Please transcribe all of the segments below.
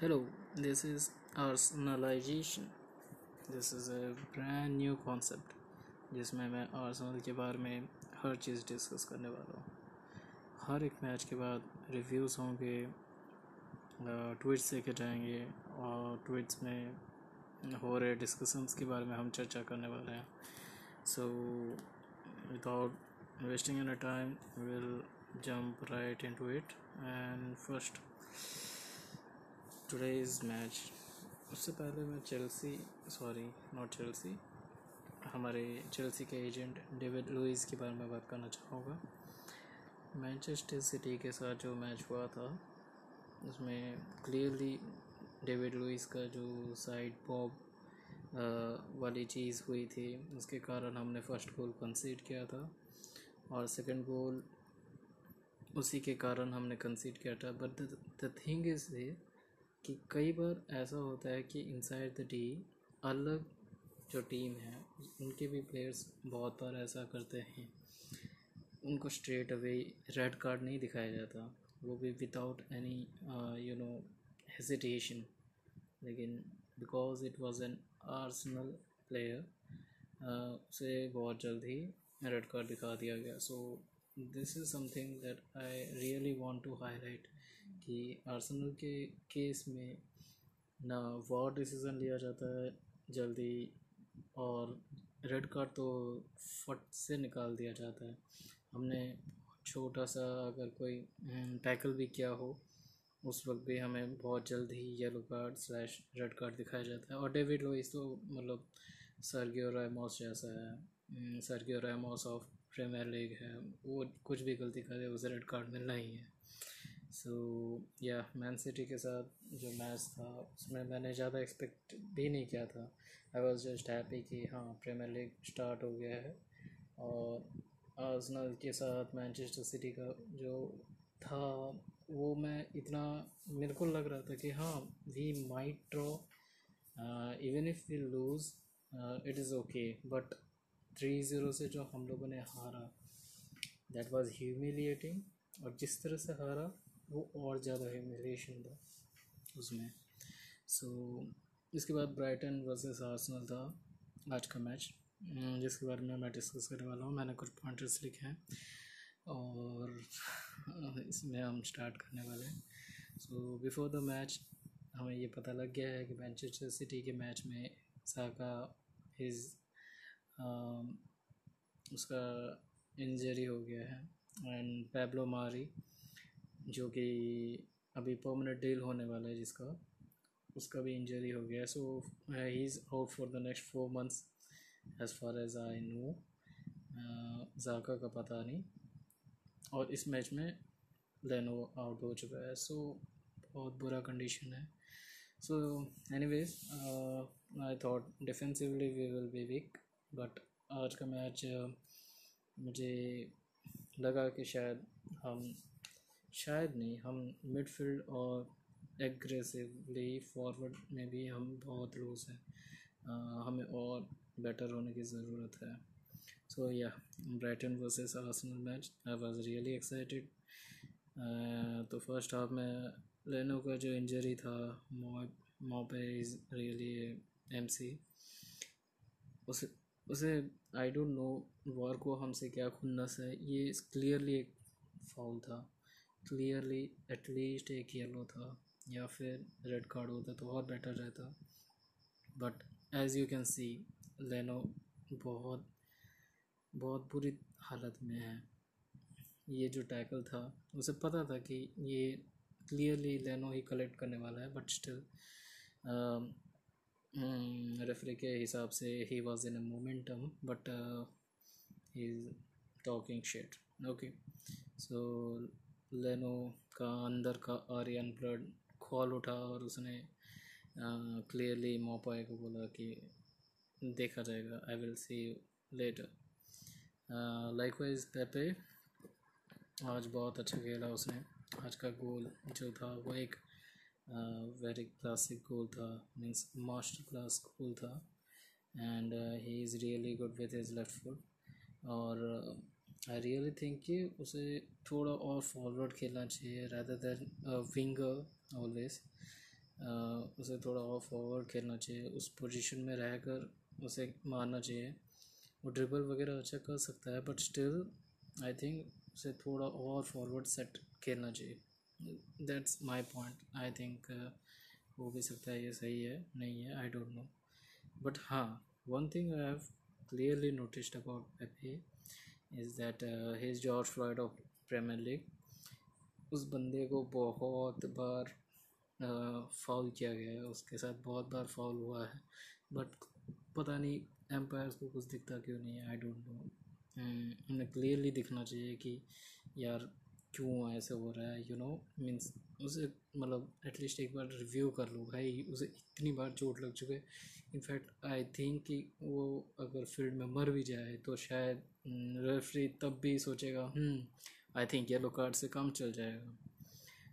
Hello, this is Arsenalization. This is a brand new concept जिसमें मैं Arsenal के बारे में हर चीज़ डिस्कस करने वाला हूँ। हर एक मैच के बाद रिव्यूज़ होंगे ट्वीट्स देखे जाएँगे और ट्वीट्स में हो रहे डिस्कशंस के बारे में हम चर्चा करने वाले हैं। So without wasting an time will jump right into it and first today's match उससे पहले मैं चेल्सी सॉरी नॉट चेल्सी हमारे चेल्सी के एजेंट डेविड लुइस के बारे में बात करना चाहूँगा। मैनचेस्टर सिटी के साथ जो मैच हुआ था, उसमें क्लियरली डेविड लुइस का जो साइड बॉब वाली चीज़ हुई थी, उसके कारण हमने फ़र्स्ट गोल कंसीड किया था और सेकंड गोल उसी के कारण हमने कंसीड किया था। बट द थिंग इज़ कि कई बार ऐसा होता है कि इनसाइड द टी अलग जो टीम है, उनके भी प्लेयर्स बहुत बार ऐसा करते हैं। उनको स्ट्रेट अवे रेड कार्ड नहीं दिखाया जाता। वो भी without any you know hesitation लेकिन because it was an Arsenal player उसे बहुत जल्द ही रेड कार्ड दिखा दिया गया। So this is something that I really want to highlight कि आर्सेनल के केस में ना वॉर डिसीज़न लिया जाता है जल्दी और रेड कार्ड तो फट से निकाल दिया जाता है। हमने छोटा सा अगर कोई टैकल भी किया हो, उस वक्त भी हमें बहुत जल्द ही yellow card slash red card दिखाया जाता है। और डेविड लोइस तो मतलब सर्गियो रेमोस जैसा है Sergio Ramos of Premier League है, वो कुछ भी गलती करे, उसे रेड कार्ड मिलना ही है। सो या मैन सिटी के साथ जो मैच था, उसमें मैंने ज़्यादा एक्सपेक्ट भी नहीं किया था। आई वॉज़ जस्ट हैप्पी कि हाँ प्रीमियर लीग स्टार्ट हो गया है। और आर्सनल के साथ मैनचेस्टर सिटी का जो था, वो मैं इतना मेरे को लग रहा था कि हाँ we might draw even if we lose it is okay but three zero से जो हम लोगों ने हारा दैट वाज ह्यूमिलिएटिंग और जिस तरह से हारा वो और ज़्यादा ह्यूमिलिएशन था उसमें। सो so, इसके बाद ब्राइटन वर्सेस आर्सेनल था आज का मैच जिसके बारे में मैं डिस्कस करने वाला हूँ मैंने कुछ पॉइंटर्स लिखे हैं और इसमें हम स्टार्ट करने वाले हैं। सो बिफोर द मैच हमें ये पता लग गया है कि मैनचेस्टर सिटी के मैच में साका इज़ उसका इंजरी हो गया है। एंड पैब्लो मारी जो कि अभी परमानेंट डील होने वाला है जिसका उसका भी इंजरी हो गया so he is out for the next four months as far as I know Xhaka का पता नहीं। और इस मैच में लेनो आउट हो चुका है। सो so, बहुत बुरा कंडीशन है। So anyways I thought defensively we will be weak but आज का मैच uh, मुझे लगा कि शायद हम शायद नहीं, हम मिडफील्ड और एग्रेसिवली फॉरवर्ड में भी हम बहुत लूज हैं। हमें और बेटर होने की ज़रूरत है। So yeah Brighton versus Arsenal match I was really excited तो फ़र्स्ट हाफ़ में लेनो का जो इंजरी था Maupay is really M C उसे उसे आई डोंट नो वॉर को हमसे क्या खुन्नस है, ये क्लियरली एक फाउल था। क्लियरली एटलीस्ट एक येलो था, या फिर रेड कार्ड होता तो और बेटर रहता। But as you can see Leno बहुत बहुत बुरी हालत में है। ये जो टैकल था, उसे पता था कि ये क्लियरली लेनो ही कलेक्ट करने वाला है बट स्टिल रेफरी के हिसाब से ही was in a momentum but he is talking shit okay so Leno का अंदर का आर्यन ब्लड खोल उठा और उसने क्लियरली uh, मोपाए को बोला कि देखा जाएगा I will see later likewise Pepe आज बहुत अच्छा खेला उसने। आज का गोल जो था वो एक वेरी क्लासिक गोल था मीन्स मास्टर क्लास गोल था and he is really good with his left foot और आई रियली थिंक कि उसे थोड़ा और फॉरवर्ड खेलना चाहिए रैदर देन विंगर ऑलवेज उसे थोड़ा और फॉरवर्ड खेलना चाहिए। उस पोजीशन में रहकर उसे मारना चाहिए। वो ड्रिबल वगैरह अच्छा कर सकता है बट स्टिल आई थिंक उसे थोड़ा और फॉरवर्ड सेट खेलना चाहिए। That's my point I think हो भी सकता है, ये सही है, नहीं है आई डोंट नो बट हाँ one thing I have clearly noticed about Pepe is that his George Floyd of Premier League उस बंदे को बहुत बार फाउल किया गया है। उसके साथ बहुत बार फाउल हुआ है। बट पता नहीं एम्पायर्स को कुछ दिखता क्यों नहीं आई डोंट नो उन्हें क्लियरली दिखना चाहिए कि, यार, क्यों ऐसे हो रहा है यू नो मीन्स उसे मतलब एटलीस्ट एक बार रिव्यू कर लो भाई। उसे इतनी बार चोट लग चुके इनफैक्ट आई थिंक कि वो अगर फ़ील्ड में मर भी जाए तो शायद रेफरी तब भी सोचेगा आई थिंक येलो कार्ड से कम चल जाएगा.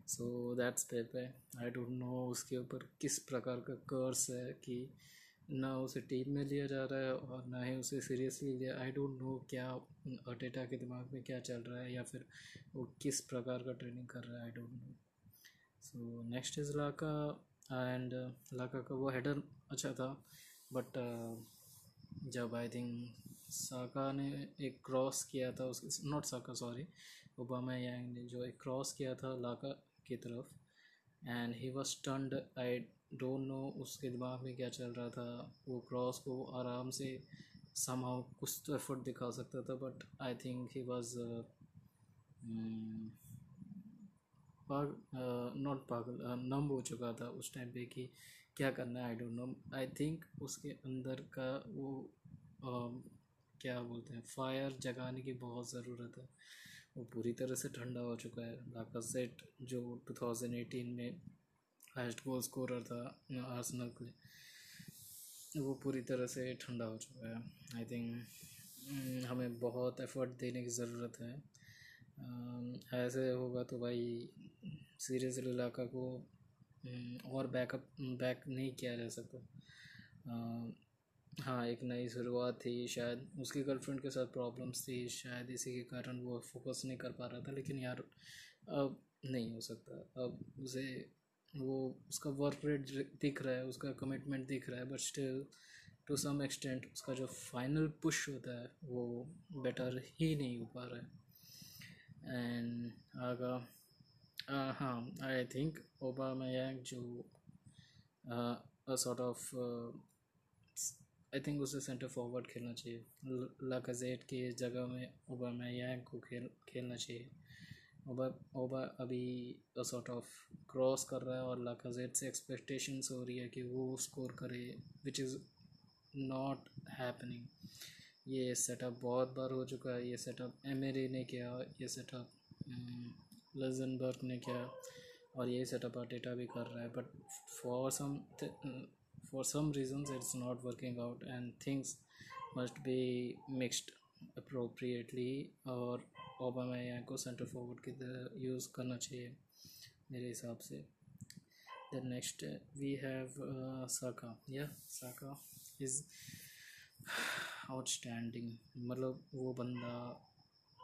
So that's Pepe I don't know उसके ऊपर किस प्रकार का कर्स है कि ना उसे टीम में लिया जा रहा है और ना ही उसे सीरियसली लिया। आई डोंट नो क्या अटेटा के दिमाग में क्या चल रहा है या फिर वो किस प्रकार का ट्रेनिंग कर रहा है I don't know so next is Laca and Laca का वो हेडर अच्छा था बट uh, जब आई थिंक साका ने एक क्रॉस किया था उसके not Saka sorry Aubameyang ने जो एक क्रॉस किया था लाका की तरफ़ and he was turned I don't know उसके दिमाग में क्या चल रहा था। वो क्रॉस को आराम से समहाउ कुछ तो एफर्ट दिखा सकता था but I think he was पाग नॉट पागल नम हो चुका था उस टाइम पे कि क्या करना है I don't know I think उसके अंदर का वो uh, क्या बोलते हैं फायर जगाने की बहुत ज़रूरत है। वो पूरी तरह से ठंडा हो चुका है। लाका सेट जो 2018 में हाइस्ट गोल स्कोरर था आर्सेनल के वो पूरी तरह से ठंडा हो चुका है। आई थिंक हम्म, हमें बहुत एफर्ट देने की ज़रूरत है। ऐसे होगा तो भाई सीरियस इलाका को हम्म, और बैकअप बैक नहीं किया जा सकता। हाँ एक नई शुरुआत थी शायद। उसकी गर्लफ्रेंड के साथ प्रॉब्लम्स थी, शायद इसी के कारण वो फोकस नहीं कर पा रहा था, लेकिन यार, अब नहीं हो सकता। अब उसे, वो, उसका वर्क रेट दिख रहा है, उसका कमिटमेंट दिख रहा है but still to some extent उसका जो फाइनल पुश होता है, वो बेटर ही नहीं हो पा रहा है। एंड आगा हाँ आई थिंक ओबामा जो सॉर्ट ऑफ़ आई थिंक उसे सेंटर फॉरवर्ड खेलना चाहिए। लाकाजेट की जगह में ओबामा यांग को खेल, खेलना चाहिए। ओबा ओबा अभी सॉर्ट ऑफ़ क्रॉस कर रहा है और लाकाजेट से एक्सपेक्टेशंस हो रही है कि वो स्कोर करे विच इज़ नॉट हैपनिंग ये सेटअप बहुत बार हो चुका है। ये सेटअप एमएरे ने किया, ये सेटअप लजनबर्ग ने किया और ये सेटअप आटेटा भी कर रहा है। But for some for some reasons it's not working out and things must be mixed appropriately और ओबामा को सेंटर फॉरवर्ड की तरह यूज़ करना चाहिए मेरे हिसाब से। Then next we have Saka yeah Saka is outstanding मतलब वो बंदा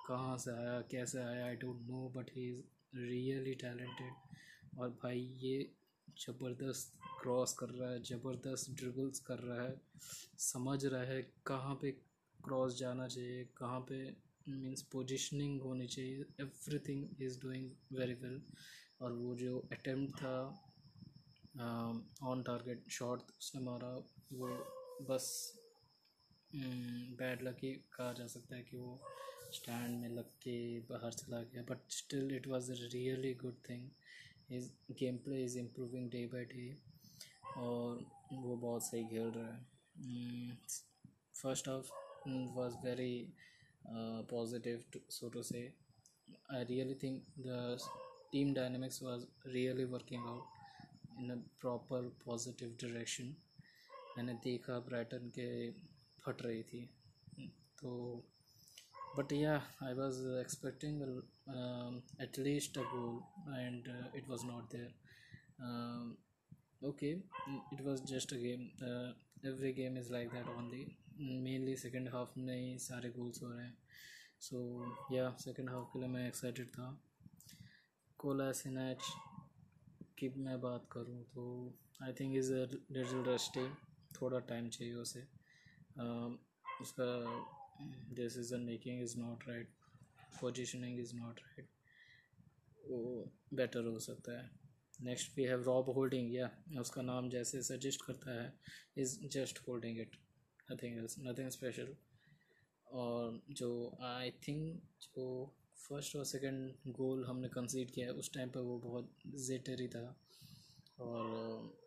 कहाँ से आया, कैसे आया I don't know but he is really talented और भाई, ये ज़बरदस्त क्रॉस कर रहा है, ज़बरदस्त ड्रिबल्स कर रहा है। समझ रहा है कहाँ पे क्रॉस जाना चाहिए, कहाँ पे मीन्स पोजिशनिंग होनी चाहिए। Everything is doing very well और वो जो अटेम्प्ट था ऑन टारगेट शॉट उसने मारा, वो बस बैड लकी कहा जा सकता है कि वो स्टैंड में लग के बाहर चला गया। But still it was a really good thing his game play is improving day by day और वो बहुत सही खेल रहा है। First half was very positive सोटो से। I really think the team dynamics was really working out in a proper positive direction मैंने देखा ब्राइटन के फट रही थी। hmm, तो but yeah i was expecting uh, at least a goal and uh, it was not there um, okay it was just a game uh, every game is like that only mainly second half में ही सारे goals हो रहे हैं सो yeah second half के लिए मैं excited था कोला सिनैच की मैं बात करूँ तो I think is a little rusty थोड़ा टाइम चाहिए उसे um, उसका decision making is not right positioning is not right वो बेटर हो सकता है. Next we have Rob Holding या उसका नाम जैसे सजेस्ट करता है is just holding it nothing else nothing special और जो आई थिंक जो फ़र्स्ट और सेकंड गोल हमने कंसीड किया उस टाइम पर वो बहुत जेटरी था. और,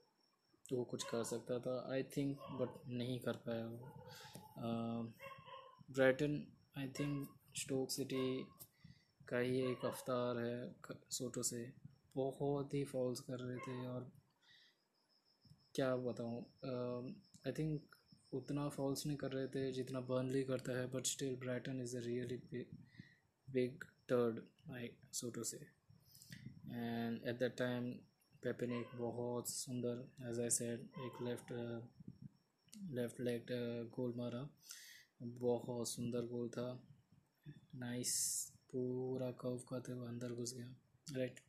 वो कुछ कर सकता था. आई थिंक बट नहीं कर पाया वो. Brighton I think Stoke City का ही एक अवतार है सोटो से। बहुत ही फॉल्स कर रहे थे और क्या बताऊँ आई थिंक उतना फॉल्स नहीं कर रहे थे जितना बर्नली करता है but still Brighton is a really big third I सोटो से। And at that time Pepe ने एक बहुत सुंदर एज आई सेड एक लेफ़्ट लेफ़्ट लेग गोल मारा। बहुत सुंदर गोल था। नाइस पूरा कव का थे वो अंदर घुस गया। Right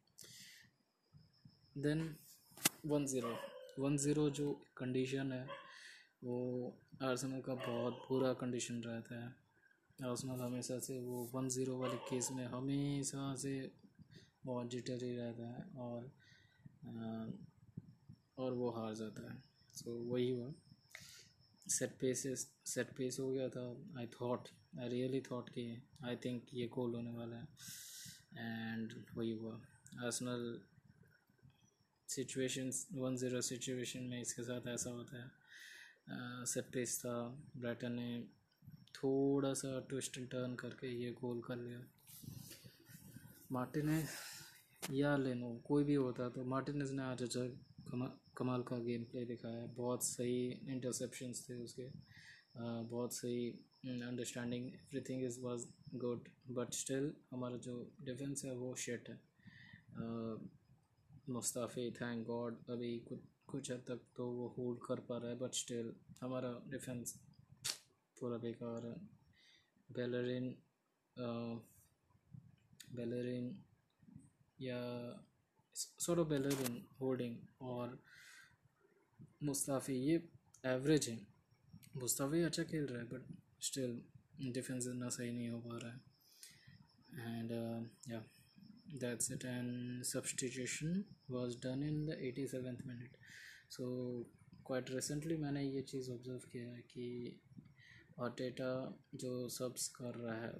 then one zero one zero जो कंडीशन है वो आर्सेनल का बहुत बुरा कंडीशन रहता है। आर्सेनल हमेशा से वो वन ज़ीरो वाले केस में हमेशा से बहुत जिटर ही रहता है और और वो हार जाता है। सो so, वही हुआ। सेट पेस सेट पेस हो गया था। I thought I really thought कि आई थिंक ये गोल होने वाला है। एंड वही हुआ। Arsenal situation one zero situation में इसके साथ ऐसा होता है। सेट पेस था। ब्राइटन ने थोड़ा सा ट्विस्ट एंड टर्न करके ये गोल कर लिया। मार्टिनेज या लेनो कोई भी होता तो मार्टिनेज ने आज अच्छा कमा कमाल का गेम प्ले दिखाया है। बहुत सही इंटरसेप्शंस थे उसके। बहुत सही understanding everything is was good but still हमारा जो डिफेंस है वो शेट है। मुस्ताफ़ी थैंक गॉड अभी कुछ कुछ हद तक तो वो होल्ड कर पा रहा है। बट स्टिल हमारा डिफेंस पूरा बेकार है। बेलरिन बेलरिन या सॉर्ट बेलरिन होल्डिंग और मुस्ताफ़ी, ये एवरेज है। मुस्ताफ़ी अच्छा खेल रहा है बट स्टिल डिफेंस इतना सही नहीं हो पा रहा है। And yeah that's it and substitution was done in the eighty seventh minute so quite recently मैंने ये चीज़ ऑब्ज़र्व किया है कि आर्टेटा जो सब्स कर रहा है,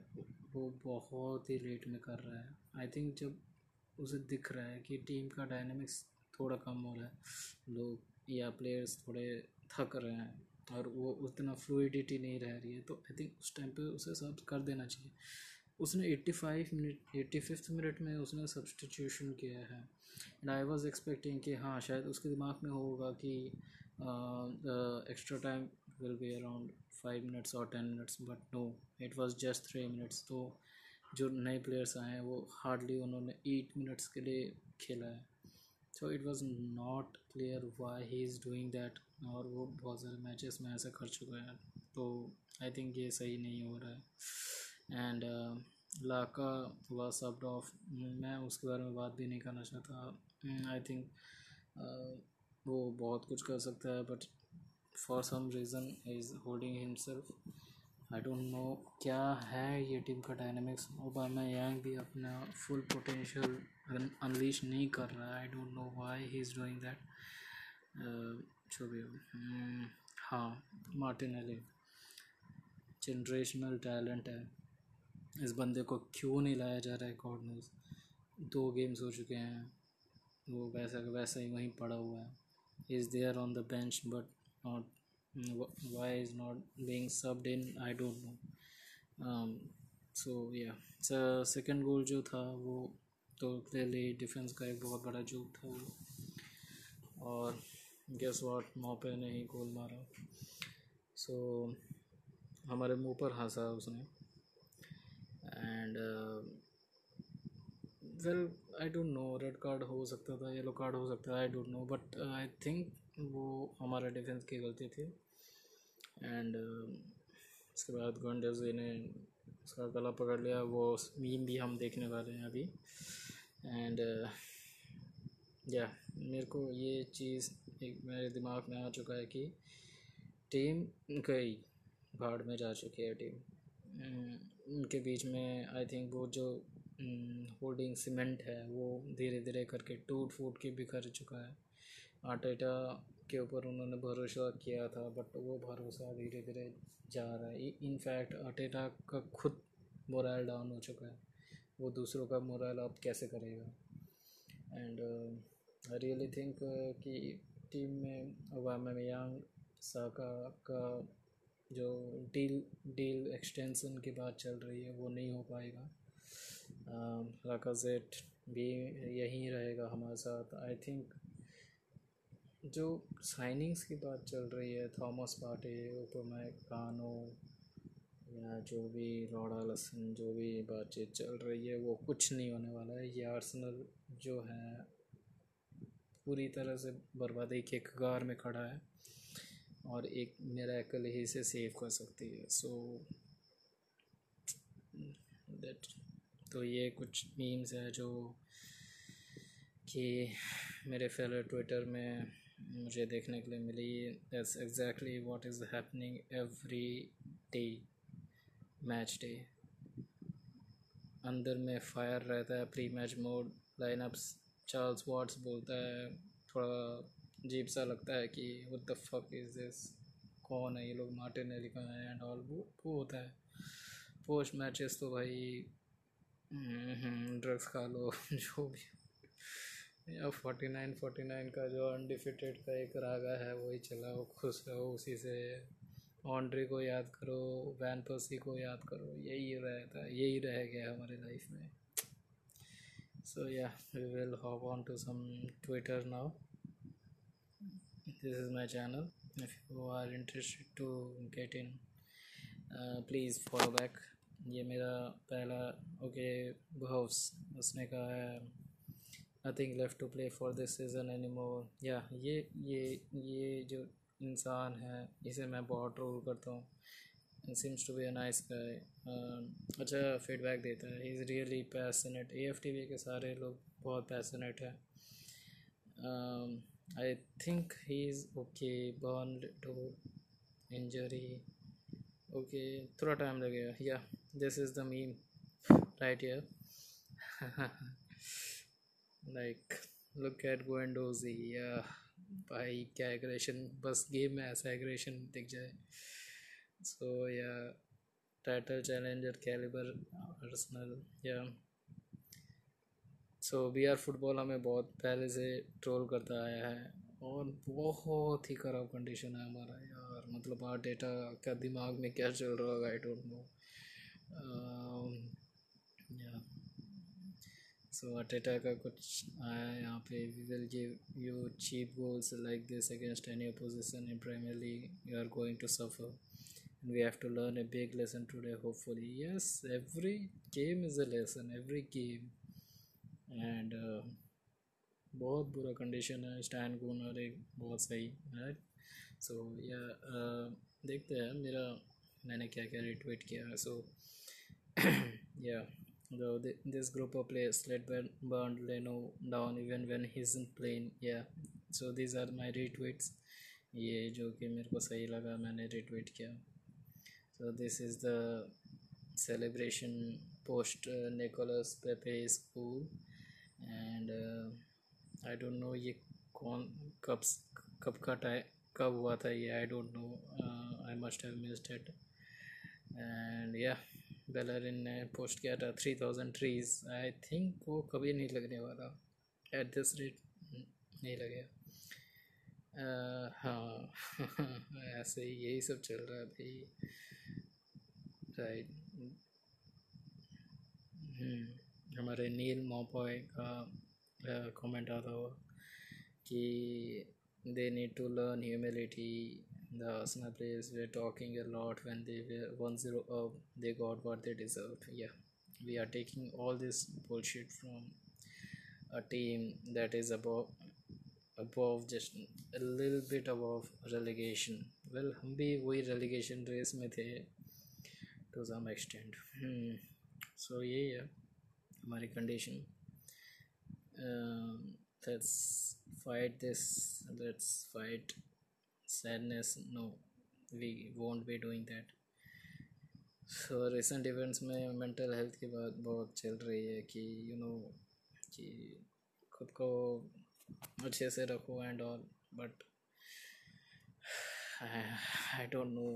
वो बहुत ही लेट में कर रहा है। आई थिंक जब उसे दिख रहा है कि टीम का डायनेमिक्स थोड़ा कम हो रहा है, लोग या प्लेयर्स थोड़े थक रहे हैं और वो उतना फ्लूडिटी नहीं रह रही है तो आई थिंक उस टाइम पे उसे सब कर देना चाहिए। उसने 85 मिनट एट्टी फिफ्थ मिनट में उसने सब्सटीट्यूशन किया है। एंड आई वाज एक्सपेक्टिंग कि हाँ शायद उसके दिमाग में होगा कि extra time will be around five minutes और ten minutes but no it was just three minutes तो जो नए प्लेयर्स आए हैं, वो हार्डली उन्होंने एट मिनट्स के लिए खेला है। So it was not clear why he is doing that और वो बहुत सारे मैचेस में ऐसा कर चुका है। तो आई थिंक ये सही नहीं हो रहा है। एंड लाका हुआ सब ऑफ़ मैं उसके बारे में बात भी नहीं करना चाहता। आई hmm, थिंक uh, वो बहुत कुछ कर सकता है but for some reason is holding himself I don't know क्या है ये टीम का डायनामिक्स ओबामा यांग भी अपना फुल पोटेंशियल अनलीश नहीं कर रहा है. I don't know why he is doing that जो भी hmm, हाँ मार्टिन एली जनरेशनल टैलेंट है. इस बंदे को क्यों नहीं लाया जा रहा है नोज़ दो गेम्स हो चुके हैं। वो वैसा वैसा ही वहीं पड़ा हुआ है। Is there on the bench but not why is not being subbed in? I don't know. Um, so yeah. So second goal जो था वो तो क्लियरली डिफेंस का एक बहुत बड़ा जोक था वो। और गेस वॉट मौपे ने ही गोल मारा। सो so, हमारे मुँह पर हंसा उसने। And well I don't know red card हो सकता था येलो कार्ड हो सकता था I don't know but I think वो हमारा डिफेंस की गलती थी। एंड उसके बाद गोंडेजी ने उसका गला पकड़ लिया। वो मीम भी हम देखने वाले हैं अभी। एंड या मेरे को ये चीज़ एक मेरे दिमाग में आ चुका है कि टीम कई भाड़ में जा चुकी है टीम उनके बीच में आई थिंक वो जो होल्डिंग सीमेंट है, वो धीरे धीरे करके टूट फूट के बिखर चुका है। आटेटा के ऊपर उन्होंने भरोसा किया था बट वो भरोसा धीरे धीरे जा रहा है। इनफैक्ट अटेटा का खुद मोरल डाउन हो चुका है। वो दूसरों का मोरल अब कैसे करेगा? एंड आई रियली थिंक कि टीम में ओबामेयांग साका का जो डील डील एक्सटेंशन की बात चल रही है, वो नहीं हो पाएगा। लाका जेट भी यहीं रहेगा हमारे साथ। आई थिंक जो साइनिंग्स की बात चल रही है थॉमस पार्टे उपमय कानो या जो भी रोडा लसन जो भी बातचीत चल रही है वो कुछ नहीं होने वाला है। ये आर्सनल जो है पूरी तरह से बर्बादी के कगार में खड़ा है और एक मेरा एकल ही से सेव कर सकती है। सो so, दैट तो ये कुछ मीम्स है जो कि मेरे फेलो ट्विटर में मुझे देखने के लिए मिली। That's exactly what is happening every day match day अंदर में फायर रहता है pre match mode lineups Charles Watts बोलता है, थोड़ा अजीब सा लगता है कि what the fuck is this कौन है ये लोग? मार्टिन का है एंड ऑल वो वो होता है। पोस्ट मैचेस तो भाई ड्रग्स खा लो, जो भी। या फोर्टी नाइन फोर्टी नाइन का जो अनडिफिटेड का एक रागा है वही चलाओ खुश रहो उसी से ऑन्ड्री को याद करो वैन पर्सी को याद करो यही रहता यही रह गया हमारे लाइफ में। So yeah we will hop on to some Twitter now this is my channel if you are interested to get in please follow back ये मेरा पहला ओके okay, उसने कहा है nothing left to play for this season any more yeah, ये ये ये जो इंसान है, इसे मैं बहुत ट्रोल करता हूँ। Seems to be nice guy अच्छा फीडबैक देता है। Is really passionate A F T V के सारे लोग बहुत पैसनेट हैं। I think he is okay burn to injury okay थोड़ा टाइम लगेगा। Yeah this is the meme right here like look at Guendouzi yeah भाई, क्या एग्रेशन बस गेम में ऐसा एग्रेशन दिख जाए। सो या टाइटल चैलेंजर कैलिबर अर्सनल या सो बी आर फुटबॉल हमें बहुत पहले से ट्रोल करता आया है और बहुत ही ख़राब कंडीशन है हमारा यार। मतलब आर डेटा का दिमाग में क्या चल रहा होगा आई डोंट नो सो अटेटा का कुछ आया यहाँ पे we give you cheap goals like this against any opposition in Premier League. You are going to suffer have to learn a big lesson today hopefully. Yes every game is a lesson every game. And uh, बहुत बुरा condition है stand कूनर एक बहुत सही right so या देखते हैं मेरा मैंने क्या क्या रिट्वीट किया है सो या though this group of players led by burned Leno down even when he isn't playing yeah so these are my retweets ये जो कि मेरे को सही लगा मैंने रिट्वीट किया so this is the celebration post uh, Nicholas Pepe school and uh, I don't know ये कौन कब कब का टाइम कब हुआ था ये I don't know uh, I must have missed it and Bellerin ने पोस्ट किया था three thousand trees I think वो कभी नहीं लगने वाला। एट दिस रेट नहीं लगेगा। हाँ। ऐसे ही यही सब चल रहा है भाई। राइट हम्म, हमारे नील मोपॉय का कमेंट आता हुआ कि They need to learn humility the Arsenal players were talking a lot when they were 1-0 up they got what they deserved yeah we are taking all this bullshit from a team that is above above just a little bit above relegation well हम भी वही relegation race में थे to some extent hmm. so यही है हमारी condition uh, let's fight this let's fight sadness. No we won't be doing that. So recent events में mental health की बात बहुत चल रही है कि यू you नो know, कि खुद को अच्छे से रखो and all but I don't know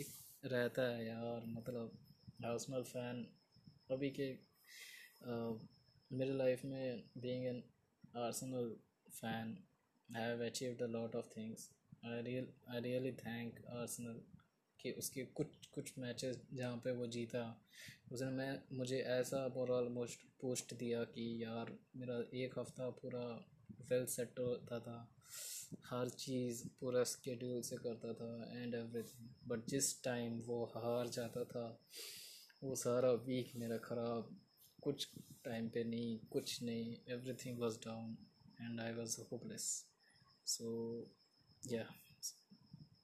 एक रहता है यार मतलब आर्सनल फ़ैन अभी के मेरे लाइफ में being an fan I have achieved a lot of things I real I really thank Arsenal कि उसके कुछ कुछ मैचेस जहाँ पे वो जीता। उसने मैं, मुझे ऐसा मोरल मोस्ट पोस्ट दिया कि यार, मेरा एक हफ़्ता पूरा वेल सेट होता था। हर चीज़ पूरा स्केड्यूल से करता था एंड एवरीथिंग बट जिस टाइम वो हार जाता था, वो सारा वीक मेरा ख़राब कुछ टाइम पे नहीं कुछ नहीं everything was down and I was hopeless so या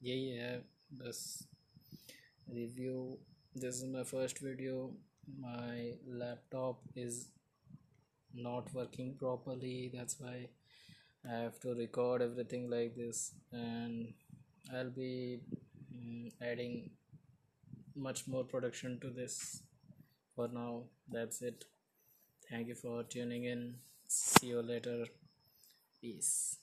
यही है बस review this is my first video my laptop is not working properly that's why I have to record everything like this and I'll be um, adding much more production to this for now. That's it. Thank you for tuning in. See you later. Peace